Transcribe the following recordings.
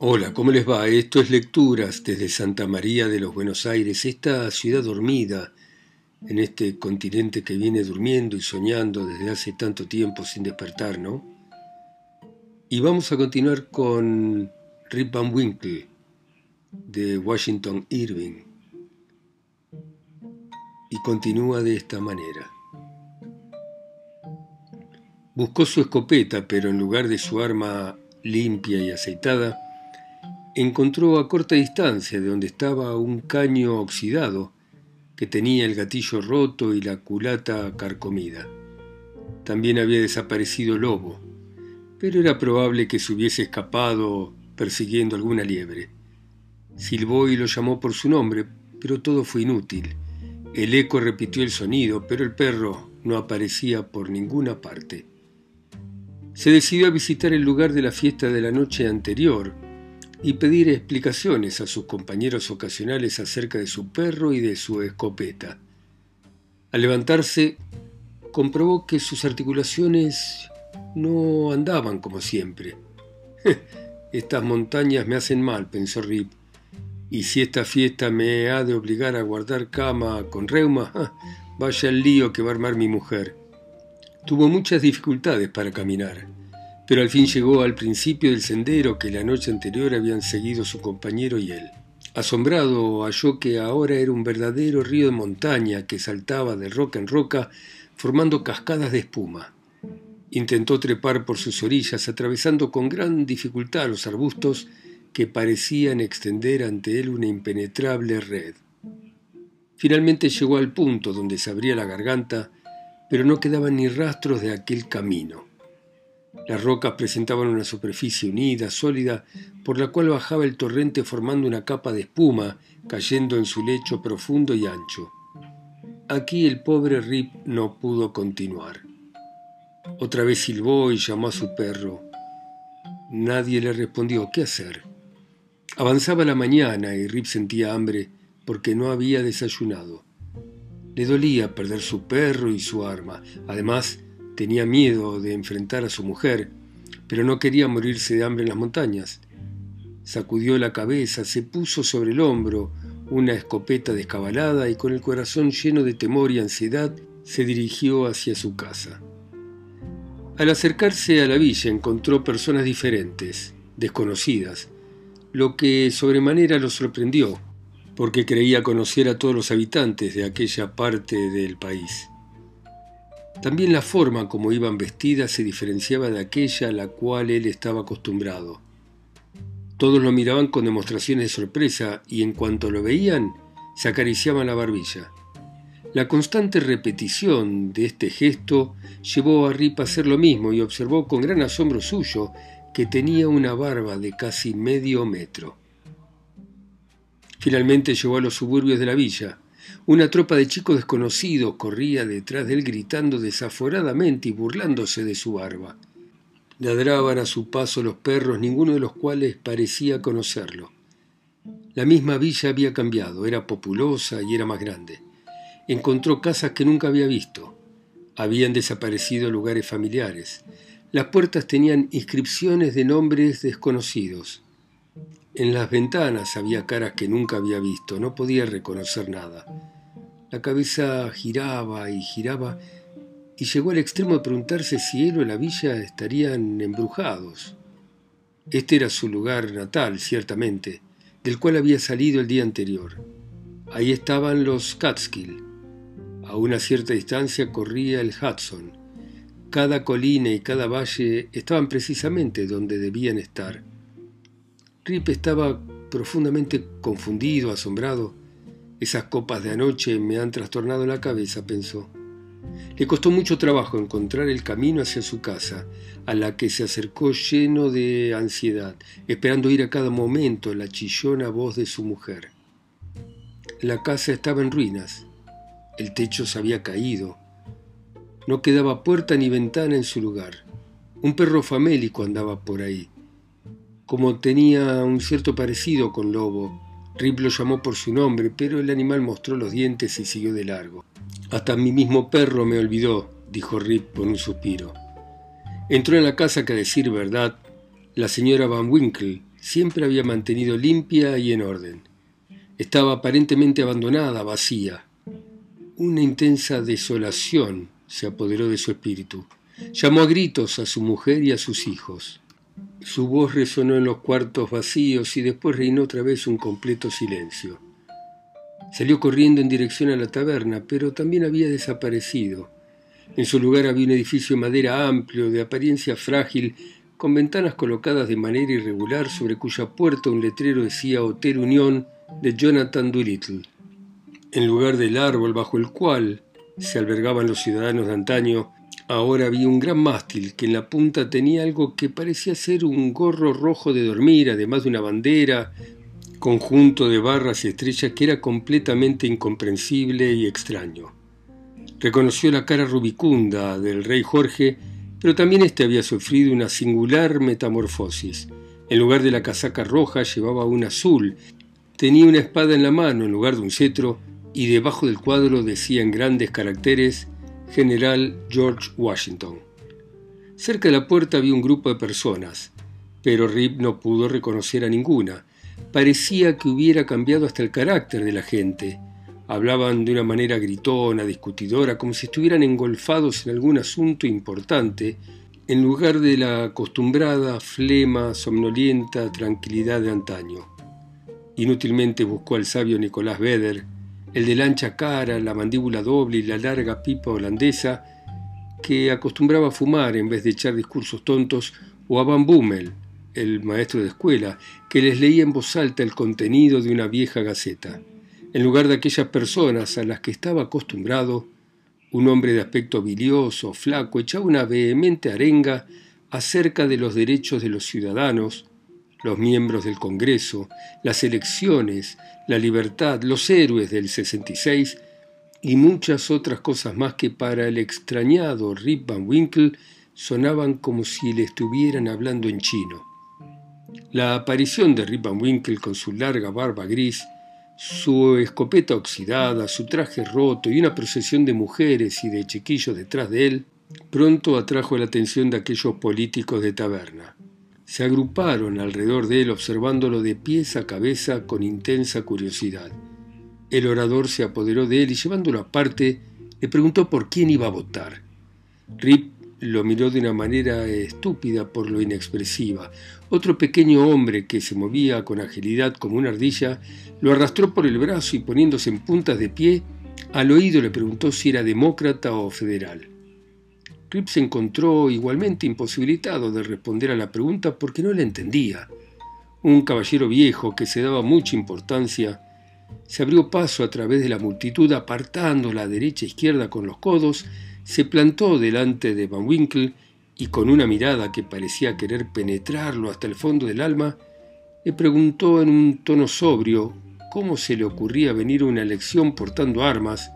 Hola, ¿cómo les va? Esto es Lecturas desde Santa María de los Buenos Aires, esta ciudad dormida en este continente que viene durmiendo y soñando desde hace tanto tiempo sin despertar, ¿no? Y vamos a continuar con Rip Van Winkle de Washington Irving. Y continúa de esta manera. Buscó su escopeta, pero en lugar de su arma limpia y aceitada, encontró a corta distancia de donde estaba un caño oxidado que tenía el gatillo roto y la culata carcomida. También había desaparecido Lobo, pero era probable que se hubiese escapado persiguiendo alguna liebre. Silbó y lo llamó por su nombre, pero todo fue inútil. El eco repitió el sonido, pero el perro no aparecía por ninguna parte. Se decidió a visitar el lugar de la fiesta de la noche anterior, y pedir explicaciones a sus compañeros ocasionales acerca de su perro y de su escopeta. Al levantarse, comprobó que sus articulaciones no andaban como siempre. Estas montañas me hacen mal, pensó Rip, y si esta fiesta me ha de obligar a guardar cama con reuma, vaya el lío que va a armar mi mujer. Tuvo muchas dificultades para caminar pero al fin llegó al principio del sendero que la noche anterior habían seguido su compañero y él. Asombrado halló que ahora era un verdadero río de montaña que saltaba de roca en roca formando cascadas de espuma. Intentó trepar por sus orillas, atravesando con gran dificultad los arbustos que parecían extender ante él una impenetrable red. Finalmente llegó al punto donde se abría la garganta, pero no quedaban ni rastros de aquel camino. Las rocas presentaban una superficie unida, sólida, por la cual bajaba el torrente formando una capa de espuma, cayendo en su lecho profundo y ancho. Aquí el pobre Rip no pudo continuar. Otra vez silbó y llamó a su perro. Nadie le respondió qué hacer. Avanzaba la mañana y Rip sentía hambre porque no había desayunado. Le dolía perder su perro y su arma. Además, Tenía miedo de enfrentar a su mujer, pero no quería morirse de hambre en las montañas. Sacudió la cabeza, se puso sobre el hombro una escopeta descabalada y con el corazón lleno de temor y ansiedad se dirigió hacia su casa. Al acercarse a la villa encontró personas diferentes, desconocidas, lo que sobremanera lo sorprendió, porque creía conocer a todos los habitantes de aquella parte del país. También la forma como iban vestidas se diferenciaba de aquella a la cual él estaba acostumbrado. Todos lo miraban con demostraciones de sorpresa y en cuanto lo veían, se acariciaban la barbilla. La constante repetición de este gesto llevó a Rip a hacer lo mismo y observó con gran asombro suyo que tenía una barba de casi medio metro. Finalmente llegó a los suburbios de la villa. Una tropa de chicos desconocidos corría detrás de él gritando desaforadamente y burlándose de su barba. Ladraban a su paso los perros, ninguno de los cuales parecía conocerlo. La misma villa había cambiado, era populosa y era más grande. Encontró casas que nunca había visto. Habían desaparecido lugares familiares. Las puertas tenían inscripciones de nombres desconocidos. En las ventanas había caras que nunca había visto, no podía reconocer nada. La cabeza giraba y giraba y llegó al extremo de preguntarse si él o la villa estarían embrujados. Este era su lugar natal, ciertamente, del cual había salido el día anterior. Ahí estaban los Catskill. A una cierta distancia corría el Hudson. Cada colina y cada valle estaban precisamente donde debían estar. Rip estaba profundamente confundido, asombrado. Esas copas de anoche me han trastornado la cabeza, pensó. Le costó mucho trabajo encontrar el camino hacia su casa, a la que se acercó lleno de ansiedad, esperando ir a cada momento la chillona voz de su mujer. La casa estaba en ruinas, el techo se había caído, no quedaba puerta ni ventana en su lugar. Un perro famélico andaba por ahí. Como tenía un cierto parecido con Lobo, Rip lo llamó por su nombre, pero el animal mostró los dientes y siguió de largo. Hasta mi mismo perro me olvidó, dijo Rip con un suspiro. Entró en la casa que, a decir verdad, la señora Van Winkle siempre había mantenido limpia y en orden. Estaba aparentemente abandonada, vacía. Una intensa desolación se apoderó de su espíritu. Llamó a gritos a su mujer y a sus hijos. Su voz resonó en los cuartos vacíos y después reinó otra vez un completo silencio. Salió corriendo en dirección a la taberna, pero también había desaparecido. En su lugar había un edificio de madera amplio, de apariencia frágil, con ventanas colocadas de manera irregular, sobre cuya puerta un letrero decía Hotel Unión de Jonathan Doolittle. En lugar del árbol bajo el cual se albergaban los ciudadanos de antaño, ahora había un gran mástil que en la punta tenía algo que parecía ser un gorro rojo de dormir, además de una bandera, conjunto de barras y estrellas que era completamente incomprensible y extraño. Reconoció la cara rubicunda del rey Jorge, pero también éste había sufrido una singular metamorfosis. En lugar de la casaca roja llevaba una azul, tenía una espada en la mano en lugar de un cetro y debajo del cuadro decía en grandes caracteres General George Washington. Cerca de la puerta había un grupo de personas, pero Rip no pudo reconocer a ninguna. Parecía que hubiera cambiado hasta el carácter de la gente. Hablaban de una manera gritona, discutidora, como si estuvieran engolfados en algún asunto importante, en lugar de la acostumbrada flema somnolienta tranquilidad de antaño. Inútilmente buscó al sabio Nicolás Beder, el de la ancha cara, la mandíbula doble y la larga pipa holandesa, que acostumbraba a fumar en vez de echar discursos tontos, o a Van Boomel, el maestro de escuela, que les leía en voz alta el contenido de una vieja gaceta. En lugar de aquellas personas a las que estaba acostumbrado, un hombre de aspecto bilioso, flaco, echaba una vehemente arenga acerca de los derechos de los ciudadanos, los miembros del Congreso, las elecciones, la libertad, los héroes del 66 y muchas otras cosas más que para el extrañado Rip Van Winkle sonaban como si le estuvieran hablando en chino. La aparición de Rip Van Winkle con su larga barba gris, su escopeta oxidada, su traje roto y una procesión de mujeres y de chiquillos detrás de él, pronto atrajo la atención de aquellos políticos de taberna se agruparon alrededor de él observándolo de pies a cabeza con intensa curiosidad. El orador se apoderó de él y llevándolo aparte, le preguntó por quién iba a votar. Rip lo miró de una manera estúpida por lo inexpresiva. Otro pequeño hombre que se movía con agilidad como una ardilla lo arrastró por el brazo y poniéndose en puntas de pie, al oído le preguntó si era demócrata o federal. Rip se encontró igualmente imposibilitado de responder a la pregunta porque no la entendía. Un caballero viejo que se daba mucha importancia se abrió paso a través de la multitud apartando la derecha e izquierda con los codos, se plantó delante de Van Winkle y con una mirada que parecía querer penetrarlo hasta el fondo del alma, le preguntó en un tono sobrio cómo se le ocurría venir a una elección portando armas,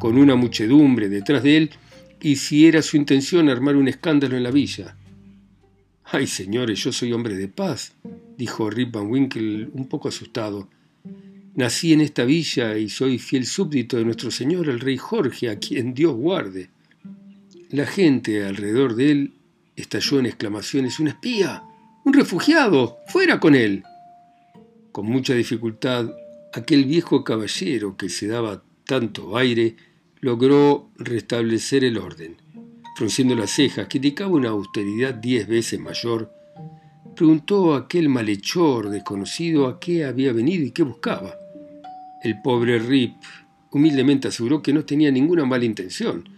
con una muchedumbre detrás de él y si era su intención armar un escándalo en la villa. Ay, señores, yo soy hombre de paz, dijo Rip Van Winkle un poco asustado. Nací en esta villa y soy fiel súbdito de nuestro señor el rey Jorge, a quien Dios guarde. La gente alrededor de él estalló en exclamaciones. ¡Un espía! ¡Un refugiado! ¡Fuera con él! Con mucha dificultad, aquel viejo caballero que se daba tanto aire logró restablecer el orden. Frunciendo las cejas, que indicaba una austeridad diez veces mayor, preguntó a aquel malhechor desconocido a qué había venido y qué buscaba. El pobre Rip humildemente aseguró que no tenía ninguna mala intención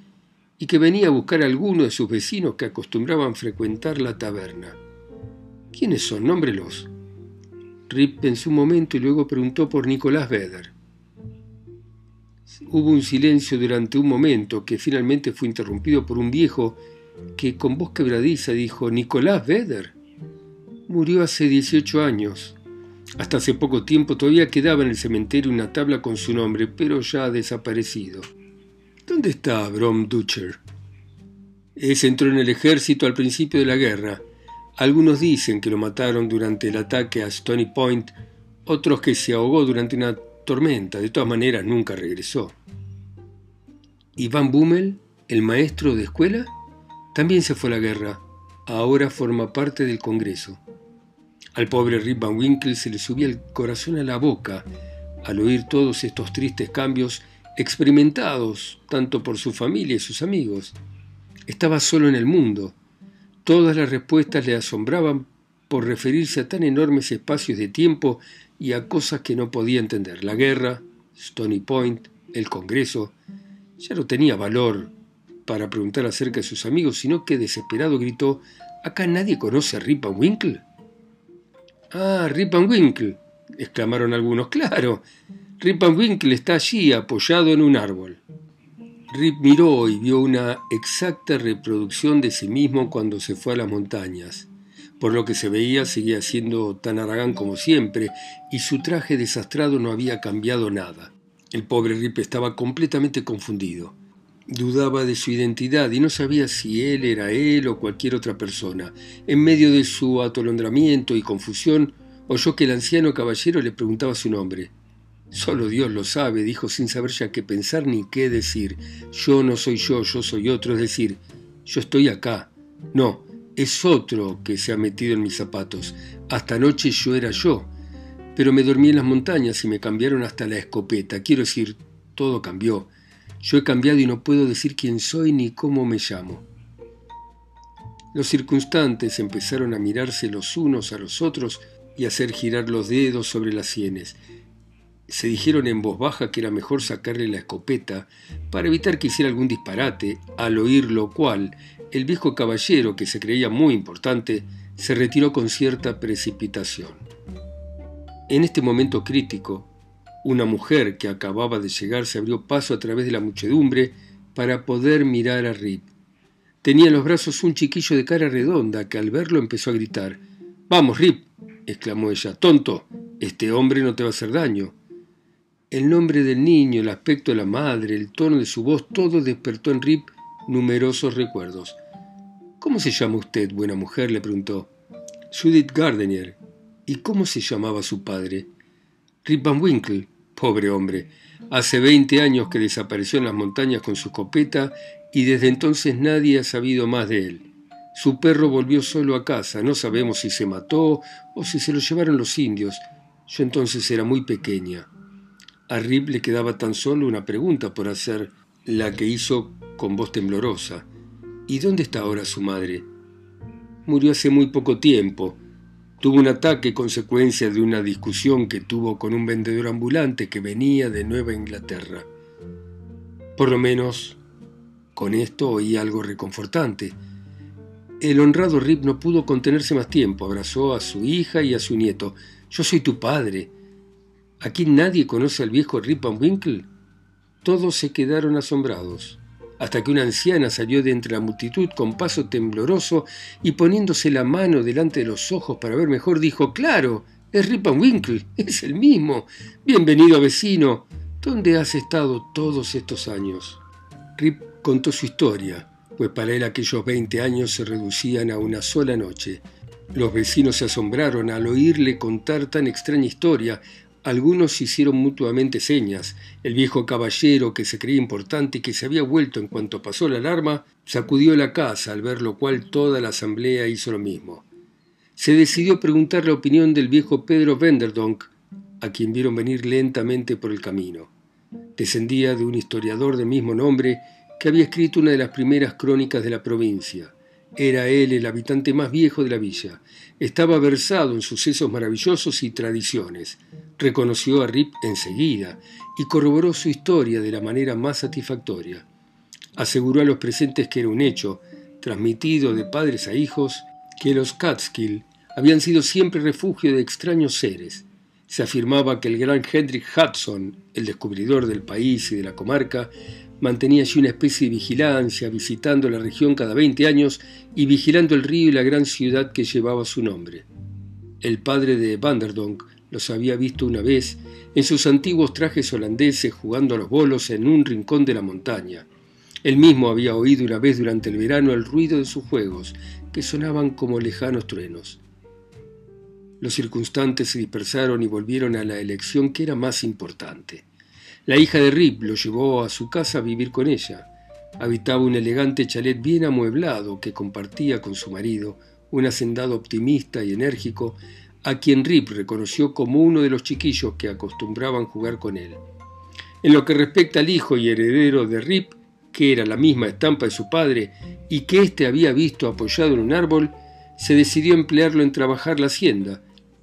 y que venía a buscar a alguno de sus vecinos que acostumbraban frecuentar la taberna. ¿Quiénes son? Nómbrelos. Rip pensó un momento y luego preguntó por Nicolás Beder. Hubo un silencio durante un momento que finalmente fue interrumpido por un viejo que con voz quebradiza dijo, Nicolás Vedder. Murió hace 18 años. Hasta hace poco tiempo todavía quedaba en el cementerio una tabla con su nombre, pero ya ha desaparecido. ¿Dónde está Brom Dutcher? Ese entró en el ejército al principio de la guerra. Algunos dicen que lo mataron durante el ataque a Stony Point, otros que se ahogó durante una tormenta. De todas maneras, nunca regresó. ¿Y Van Boomel, el maestro de escuela? También se fue a la guerra. Ahora forma parte del Congreso. Al pobre Rip Van Winkle se le subía el corazón a la boca al oír todos estos tristes cambios experimentados tanto por su familia y sus amigos. Estaba solo en el mundo. Todas las respuestas le asombraban por referirse a tan enormes espacios de tiempo y a cosas que no podía entender. La guerra, Stony Point, el Congreso. Ya no tenía valor para preguntar acerca de sus amigos, sino que desesperado gritó, ¿Acá nadie conoce a Rip Van Winkle? Ah, Rip Van Winkle, exclamaron algunos. Claro, Rip Van Winkle está allí apoyado en un árbol. Rip miró y vio una exacta reproducción de sí mismo cuando se fue a las montañas. Por lo que se veía, seguía siendo tan aragán como siempre, y su traje desastrado no había cambiado nada. El pobre Rip estaba completamente confundido. Dudaba de su identidad y no sabía si él era él o cualquier otra persona. En medio de su atolondramiento y confusión, oyó que el anciano caballero le preguntaba su nombre. Solo Dios lo sabe, dijo sin saber ya qué pensar ni qué decir. Yo no soy yo, yo soy otro, es decir, yo estoy acá. No, es otro que se ha metido en mis zapatos. Hasta anoche yo era yo, pero me dormí en las montañas y me cambiaron hasta la escopeta. Quiero decir, todo cambió. Yo he cambiado y no puedo decir quién soy ni cómo me llamo. Los circunstantes empezaron a mirarse los unos a los otros y a hacer girar los dedos sobre las sienes. Se dijeron en voz baja que era mejor sacarle la escopeta para evitar que hiciera algún disparate, al oír lo cual el viejo caballero, que se creía muy importante, se retiró con cierta precipitación. En este momento crítico, una mujer que acababa de llegar se abrió paso a través de la muchedumbre para poder mirar a Rip. Tenía en los brazos un chiquillo de cara redonda que al verlo empezó a gritar. Vamos, Rip, exclamó ella. Tonto, este hombre no te va a hacer daño. El nombre del niño, el aspecto de la madre, el tono de su voz, todo despertó en Rip numerosos recuerdos. ¿Cómo se llama usted, buena mujer? le preguntó. Judith Gardenier. ¿Y cómo se llamaba su padre? Rip Van Winkle, Pobre hombre, hace veinte años que desapareció en las montañas con su escopeta y desde entonces nadie ha sabido más de él. Su perro volvió solo a casa, no sabemos si se mató o si se lo llevaron los indios. Yo entonces era muy pequeña. A Rip le quedaba tan solo una pregunta por hacer, la que hizo con voz temblorosa. ¿Y dónde está ahora su madre? Murió hace muy poco tiempo, Tuvo un ataque consecuencia de una discusión que tuvo con un vendedor ambulante que venía de Nueva Inglaterra. Por lo menos, con esto oí algo reconfortante. El honrado Rip no pudo contenerse más tiempo, abrazó a su hija y a su nieto. Yo soy tu padre. ¿Aquí nadie conoce al viejo Rip Van Winkle? Todos se quedaron asombrados hasta que una anciana salió de entre la multitud con paso tembloroso y poniéndose la mano delante de los ojos para ver mejor, dijo, Claro, es Rip Van Winkle, es el mismo. Bienvenido, vecino. ¿Dónde has estado todos estos años? Rip contó su historia, pues para él aquellos 20 años se reducían a una sola noche. Los vecinos se asombraron al oírle contar tan extraña historia, algunos hicieron mutuamente señas. El viejo caballero, que se creía importante y que se había vuelto en cuanto pasó la alarma, sacudió la casa, al ver lo cual toda la asamblea hizo lo mismo. Se decidió preguntar la opinión del viejo Pedro Venderdonk, a quien vieron venir lentamente por el camino. Descendía de un historiador del mismo nombre que había escrito una de las primeras crónicas de la provincia. Era él el habitante más viejo de la villa. Estaba versado en sucesos maravillosos y tradiciones. Reconoció a Rip enseguida y corroboró su historia de la manera más satisfactoria. Aseguró a los presentes que era un hecho, transmitido de padres a hijos, que los Catskill habían sido siempre refugio de extraños seres. Se afirmaba que el gran Hendrik Hudson, el descubridor del país y de la comarca, mantenía allí una especie de vigilancia, visitando la región cada 20 años y vigilando el río y la gran ciudad que llevaba su nombre. El padre de Vanderdonk los había visto una vez en sus antiguos trajes holandeses jugando a los bolos en un rincón de la montaña. Él mismo había oído una vez durante el verano el ruido de sus juegos, que sonaban como lejanos truenos. Los circunstantes se dispersaron y volvieron a la elección que era más importante. La hija de Rip lo llevó a su casa a vivir con ella. Habitaba un elegante chalet bien amueblado que compartía con su marido, un hacendado optimista y enérgico, a quien Rip reconoció como uno de los chiquillos que acostumbraban jugar con él. En lo que respecta al hijo y heredero de Rip, que era la misma estampa de su padre y que éste había visto apoyado en un árbol, se decidió emplearlo en trabajar la hacienda,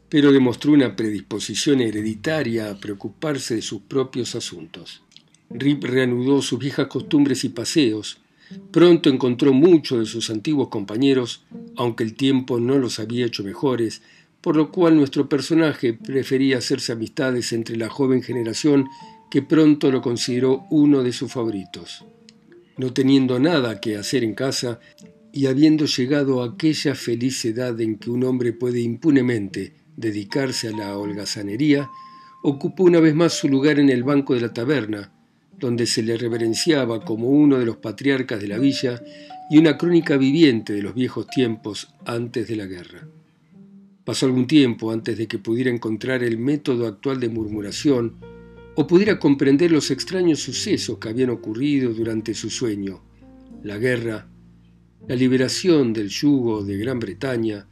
pero demostró una predisposición hereditaria a preocuparse de sus propios asuntos. Rip reanudó sus viejas costumbres y paseos. Pronto encontró muchos de sus antiguos compañeros, aunque el tiempo no los había hecho mejores, por lo cual nuestro personaje prefería hacerse amistades entre la joven generación que pronto lo consideró uno de sus favoritos. No teniendo nada que hacer en casa y habiendo llegado a aquella feliz edad en que un hombre puede impunemente dedicarse a la holgazanería, ocupó una vez más su lugar en el banco de la taberna, donde se le reverenciaba como uno de los patriarcas de la villa y una crónica viviente de los viejos tiempos antes de la guerra. Pasó algún tiempo antes de que pudiera encontrar el método actual de murmuración o pudiera comprender los extraños sucesos que habían ocurrido durante su sueño, la guerra, la liberación del yugo de Gran Bretaña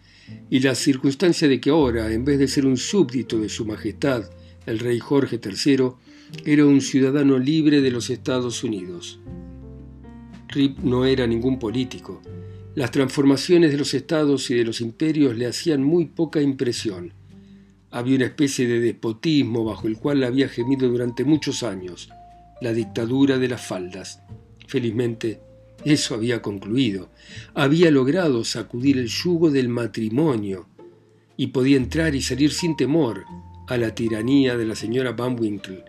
y la circunstancia de que ahora, en vez de ser un súbdito de su Majestad, el rey Jorge III, era un ciudadano libre de los Estados Unidos. Rip no era ningún político, las transformaciones de los estados y de los imperios le hacían muy poca impresión. Había una especie de despotismo bajo el cual había gemido durante muchos años, la dictadura de las faldas. Felizmente, eso había concluido. Había logrado sacudir el yugo del matrimonio y podía entrar y salir sin temor a la tiranía de la señora Van Winkle.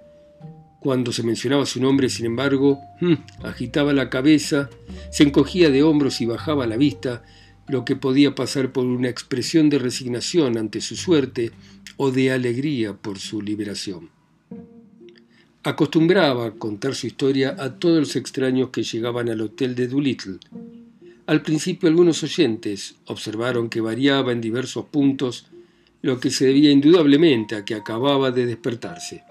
Cuando se mencionaba su nombre, sin embargo, hmm, agitaba la cabeza, se encogía de hombros y bajaba la vista, lo que podía pasar por una expresión de resignación ante su suerte o de alegría por su liberación. Acostumbraba contar su historia a todos los extraños que llegaban al hotel de Doolittle. Al principio algunos oyentes observaron que variaba en diversos puntos, lo que se debía indudablemente a que acababa de despertarse.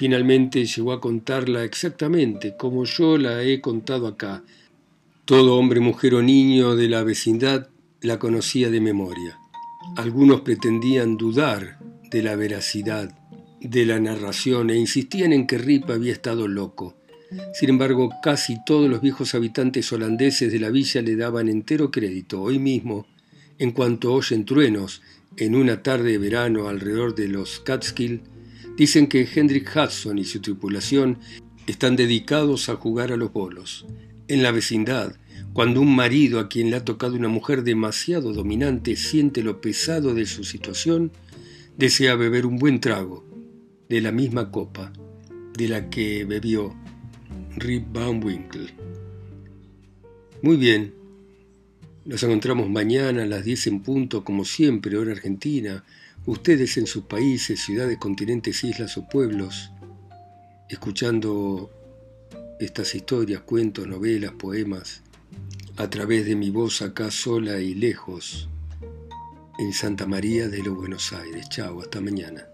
Finalmente llegó a contarla exactamente como yo la he contado acá. Todo hombre, mujer o niño de la vecindad la conocía de memoria. Algunos pretendían dudar de la veracidad de la narración e insistían en que Rip había estado loco. Sin embargo, casi todos los viejos habitantes holandeses de la villa le daban entero crédito. Hoy mismo, en cuanto oyen truenos en una tarde de verano alrededor de los Catskill, Dicen que Hendrik Hudson y su tripulación están dedicados a jugar a los bolos. En la vecindad, cuando un marido a quien le ha tocado una mujer demasiado dominante siente lo pesado de su situación, desea beber un buen trago de la misma copa de la que bebió Rip Van Winkle. Muy bien, nos encontramos mañana a las 10 en punto, como siempre, hora argentina, ustedes en sus países, ciudades, continentes, islas o pueblos, escuchando estas historias, cuentos, novelas, poemas, a través de mi voz acá sola y lejos, en Santa María de los Buenos Aires. Chao, hasta mañana.